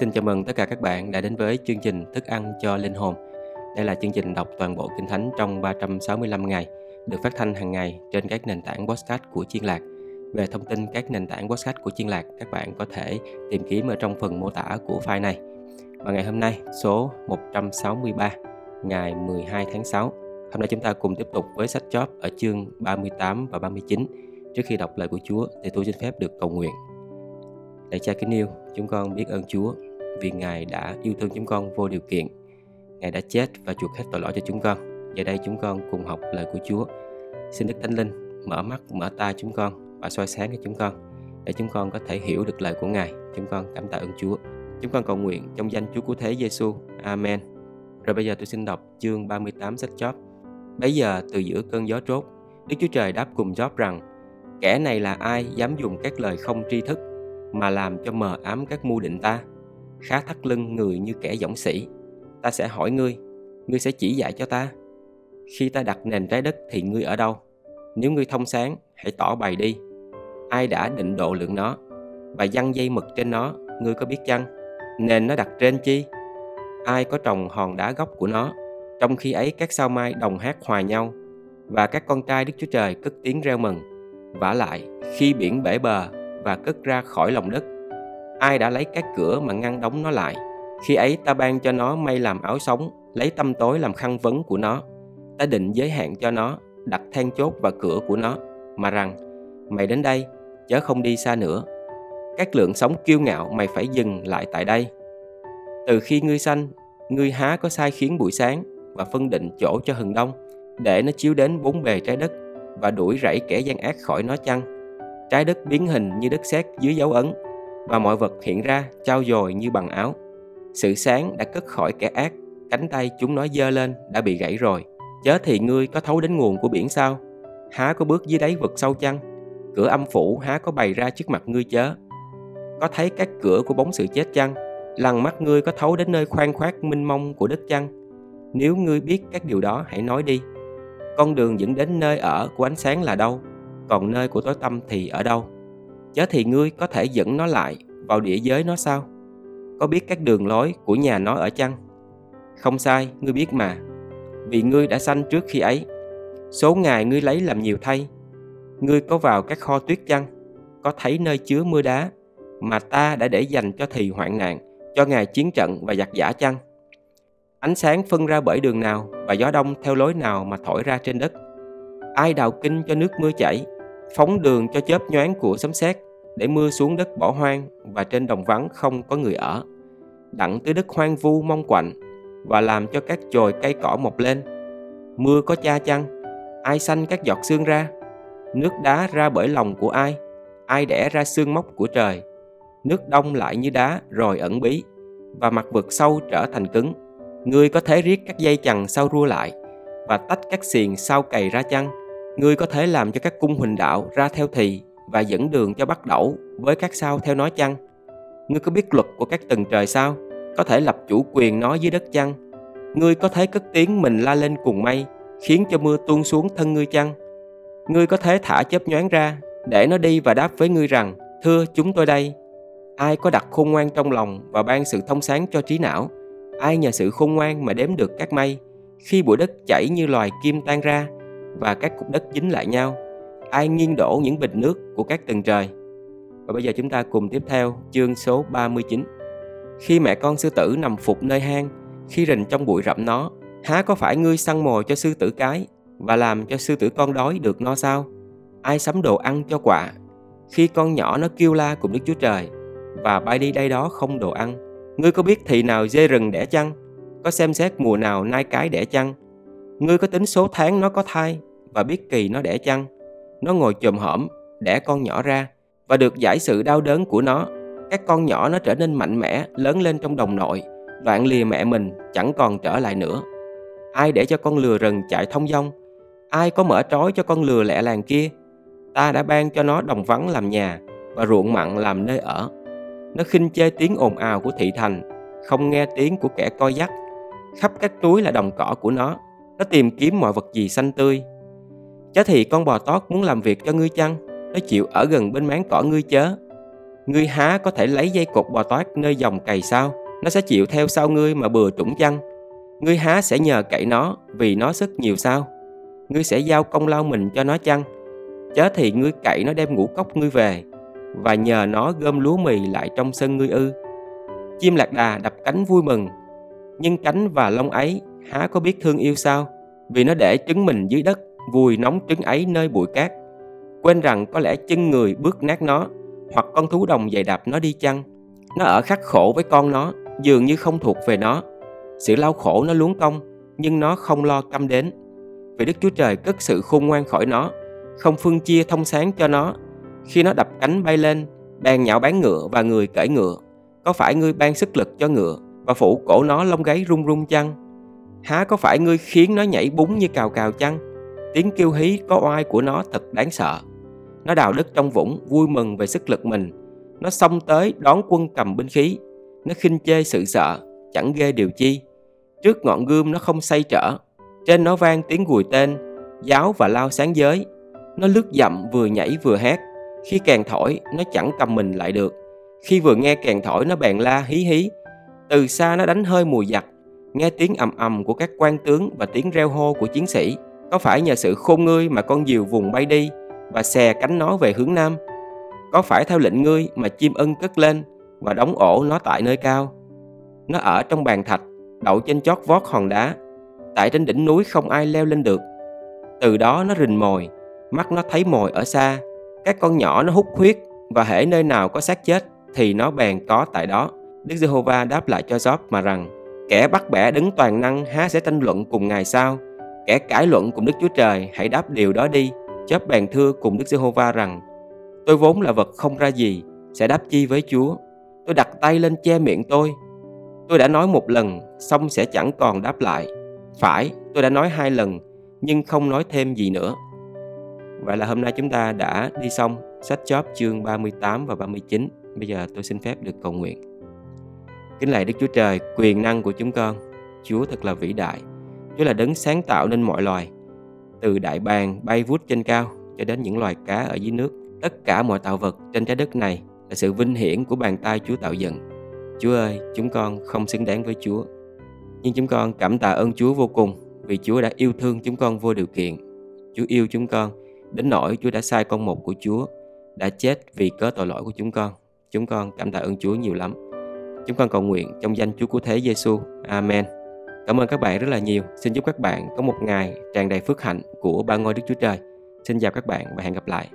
Xin chào mừng tất cả các bạn đã đến với chương trình Thức ăn cho linh hồn. Đây là chương trình đọc toàn bộ Kinh Thánh trong 365 ngày, được phát thanh hàng ngày trên các nền tảng podcast của Chiên Lạc. Về thông tin các nền tảng podcast của Chiên Lạc, các bạn có thể tìm kiếm ở trong phần mô tả của file này. Và ngày hôm nay, số 163, ngày 12 tháng 6. Hôm nay chúng ta cùng tiếp tục với sách chóp ở chương 38 và 39. Trước khi đọc lời của Chúa thì tôi xin phép được cầu nguyện. Lạy cha kính yêu, chúng con biết ơn Chúa vì Ngài đã yêu thương chúng con vô điều kiện. Ngài đã chết và chuộc hết tội lỗi cho chúng con. Giờ đây chúng con cùng học lời của Chúa. Xin Đức Thánh Linh mở mắt, mở tai chúng con và soi sáng cho chúng con để chúng con có thể hiểu được lời của Ngài. Chúng con cảm tạ ơn Chúa. Chúng con cầu nguyện trong danh Chúa Cứu Thế Giêsu. Amen. Rồi bây giờ tôi xin đọc chương 38 sách Job. Bây giờ từ giữa cơn gió trốt, Đức Chúa Trời đáp cùng Job rằng Kẻ này là ai dám dùng các lời không tri thức mà làm cho mờ ám các mưu định ta khá thắt lưng người như kẻ dõng sĩ. Ta sẽ hỏi ngươi ngươi sẽ chỉ dạy cho ta. Khi ta đặt nền trái đất thì ngươi ở đâu? Nếu ngươi thông sáng, hãy tỏ bày đi. Ai đã định độ lượng nó và dăng dây mực trên nó, ngươi có biết chăng? Nền nó đặt trên chi? Ai có trồng hòn đá gốc của nó, trong khi ấy các sao mai đồng hát hòa nhau và các con trai đức chúa trời cất tiếng reo mừng. Vả lại, khi biển bể bờ và cất ra khỏi lòng đất ai đã lấy các cửa mà ngăn đóng nó lại? Khi ấy ta ban cho nó may làm áo sống, lấy tâm tối làm khăn vấn của nó. Ta định giới hạn cho nó, đặt then chốt và cửa của nó, mà rằng, mày đến đây, chớ không đi xa nữa. Các lượng sống kiêu ngạo mày phải dừng lại tại đây. Từ khi ngươi sanh, ngươi há có sai khiến buổi sáng và phân định chỗ cho hừng đông, để nó chiếu đến bốn bề trái đất và đuổi rẫy kẻ gian ác khỏi nó chăng? Trái đất biến hình như đất sét dưới dấu ấn và mọi vật hiện ra, trao dồi như bằng áo. Sự sáng đã cất khỏi kẻ ác, cánh tay chúng nó dơ lên đã bị gãy rồi. Chớ thì ngươi có thấu đến nguồn của biển sao? Há có bước dưới đáy vực sâu chăng? Cửa âm phủ há có bày ra trước mặt ngươi chớ? Có thấy các cửa của bóng sự chết chăng? Lằn mắt ngươi có thấu đến nơi khoan khoát minh mông của đất chăng? Nếu ngươi biết các điều đó, hãy nói đi. Con đường dẫn đến nơi ở của ánh sáng là đâu? Còn nơi của tối tâm thì ở đâu? Chớ thì ngươi có thể dẫn nó lại vào địa giới nó sao? Có biết các đường lối của nhà nó ở chăng? Không sai, ngươi biết mà. Vì ngươi đã sanh trước khi ấy. Số ngày ngươi lấy làm nhiều thay. Ngươi có vào các kho tuyết chăng? Có thấy nơi chứa mưa đá mà ta đã để dành cho thì hoạn nạn, cho ngày chiến trận và giặc giả chăng? Ánh sáng phân ra bởi đường nào và gió đông theo lối nào mà thổi ra trên đất? Ai đào kinh cho nước mưa chảy? Phóng đường cho chớp nhoáng của sấm sét để mưa xuống đất bỏ hoang và trên đồng vắng không có người ở. Đặng tới đất hoang vu mong quạnh và làm cho các chồi cây cỏ mọc lên. Mưa có cha chăng? Ai xanh các giọt xương ra? Nước đá ra bởi lòng của ai? Ai đẻ ra xương móc của trời? Nước đông lại như đá rồi ẩn bí và mặt vực sâu trở thành cứng. Ngươi có thể riết các dây chằng sau rua lại và tách các xiềng sau cày ra chăng? Ngươi có thể làm cho các cung huỳnh đạo ra theo thì và dẫn đường cho bắt đẩu với các sao theo nói chăng? Ngươi có biết luật của các tầng trời sao? Có thể lập chủ quyền nó dưới đất chăng? Ngươi có thấy cất tiếng mình la lên cùng mây, khiến cho mưa tuôn xuống thân ngươi chăng? Ngươi có thể thả chớp nhoáng ra, để nó đi và đáp với ngươi rằng, thưa chúng tôi đây. Ai có đặt khôn ngoan trong lòng và ban sự thông sáng cho trí não? Ai nhờ sự khôn ngoan mà đếm được các mây? Khi bụi đất chảy như loài kim tan ra, và các cục đất dính lại nhau, ai nghiêng đổ những bình nước của các tầng trời. Và bây giờ chúng ta cùng tiếp theo chương số 39 khi mẹ con sư tử nằm phục nơi hang, khi rình trong bụi rậm nó, há có phải ngươi săn mồi cho sư tử cái và làm cho sư tử con đói được no sao? Ai sắm đồ ăn cho quạ khi con nhỏ nó kêu la cùng đức chúa trời và bay đi đây đó không đồ ăn? Ngươi có biết thì nào dê rừng đẻ chăng? Có xem xét mùa nào nai cái đẻ chăng? Ngươi có tính số tháng nó có thai, và biết kỳ nó đẻ chăng? Nó ngồi chồm hổm, đẻ con nhỏ ra, và được giải sự đau đớn của nó. Các con nhỏ nó trở nên mạnh mẽ, lớn lên trong đồng nội. Đoạn lìa mẹ mình chẳng còn trở lại nữa. Ai để cho con lừa rừng chạy thông dong? Ai có mở trói cho con lừa lẹ làng kia? Ta đã ban cho nó đồng vắng làm nhà, và ruộng mặn làm nơi ở. Nó khinh chê tiếng ồn ào của thị thành, không nghe tiếng của kẻ coi dắt khắp các túi là đồng cỏ của nó nó tìm kiếm mọi vật gì xanh tươi Chớ thì con bò tót muốn làm việc cho ngươi chăng Nó chịu ở gần bên máng cỏ ngươi chớ Ngươi há có thể lấy dây cột bò tót nơi dòng cày sao? Nó sẽ chịu theo sau ngươi mà bừa trũng chăng? Ngươi há sẽ nhờ cậy nó vì nó sức nhiều sao? Ngươi sẽ giao công lao mình cho nó chăng? Chớ thì ngươi cậy nó đem ngũ cốc ngươi về và nhờ nó gom lúa mì lại trong sân ngươi ư. Chim lạc đà đập cánh vui mừng, nhưng cánh và lông ấy há có biết thương yêu sao? Vì nó để trứng mình dưới đất, vùi nóng trứng ấy nơi bụi cát. Quên rằng có lẽ chân người bước nát nó, hoặc con thú đồng dày đạp nó đi chăng. Nó ở khắc khổ với con nó, dường như không thuộc về nó. Sự đau khổ nó luống công, nhưng nó không lo căm đến. Vì Đức Chúa Trời cất sự khôn ngoan khỏi nó, không phân chia thông sáng cho nó. Khi nó đập cánh bay lên, bèn nhạo bán ngựa và người cởi ngựa. Có phải ngươi ban sức lực cho ngựa và phủ cổ nó lông gáy rung rung chăng? Há có phải ngươi khiến nó nhảy búng như cào cào chăng? Tiếng kêu hí có oai của nó thật đáng sợ. Nó đào đất trong vũng, vui mừng về sức lực mình. Nó xông tới đón quân cầm binh khí. Nó khinh chê sự sợ, chẳng ghê điều chi. Trước ngọn gươm nó không say trở. Trên nó vang tiếng gùi tên, giáo và lao sáng giới. Nó lướt dậm vừa nhảy vừa hét. Khi càng thổi, nó chẳng cầm mình lại được. Khi vừa nghe càng thổi nó bèn la hí hí. Từ xa nó đánh hơi mùi giặc, nghe tiếng ầm ầm của các quan tướng và tiếng reo hô của chiến sĩ. Có phải nhờ sự khôn ngươi mà con diều vùng bay đi và xè cánh nó về hướng nam? Có phải theo lệnh ngươi mà chim ưng cất lên và đóng ổ nó tại nơi cao? Nó ở trong bàn thạch, đậu trên chót vót hòn đá, tại trên đỉnh núi không ai leo lên được. Từ đó nó rình mồi, mắt nó thấy mồi ở xa, các con nhỏ nó hút huyết và hễ nơi nào có xác chết thì nó bèn có tại đó. Đức Giê-hô-va đáp lại cho Job mà rằng kẻ bắt bẻ đứng toàn năng há sẽ tranh luận cùng ngài sao kẻ cãi luận cùng Đức Chúa Trời hãy đáp điều đó đi, chớp bèn thưa cùng Đức Giê-hô-va rằng, tôi vốn là vật không ra gì, sẽ đáp chi với Chúa. Tôi đặt tay lên che miệng tôi. Tôi đã nói một lần, xong sẽ chẳng còn đáp lại. Phải, tôi đã nói hai lần, nhưng không nói thêm gì nữa. Vậy là hôm nay chúng ta đã đi xong sách chóp chương 38 và 39 Bây giờ tôi xin phép được cầu nguyện. Kính lạy Đức Chúa Trời, quyền năng của chúng con. Chúa thật là vĩ đại Chúa là đấng sáng tạo nên mọi loài. Từ đại bàng bay vút trên cao Cho đến những loài cá ở dưới nước Tất cả mọi tạo vật trên trái đất này Là sự vinh hiển của bàn tay Chúa tạo dựng. Chúa ơi, chúng con không xứng đáng với Chúa. Nhưng chúng con cảm tạ ơn Chúa vô cùng Vì Chúa đã yêu thương chúng con vô điều kiện. Chúa yêu chúng con Đến nỗi Chúa đã sai con một của Chúa Đã chết vì cớ tội lỗi của chúng con. Chúng con cảm tạ ơn Chúa nhiều lắm. Chúng con cầu nguyện trong danh Chúa Cứu Thế Giêsu. Amen. Cảm ơn các bạn rất là nhiều. Xin chúc các bạn có một ngày tràn đầy phước hạnh của ba ngôi Đức Chúa Trời. Xin chào các bạn và hẹn gặp lại.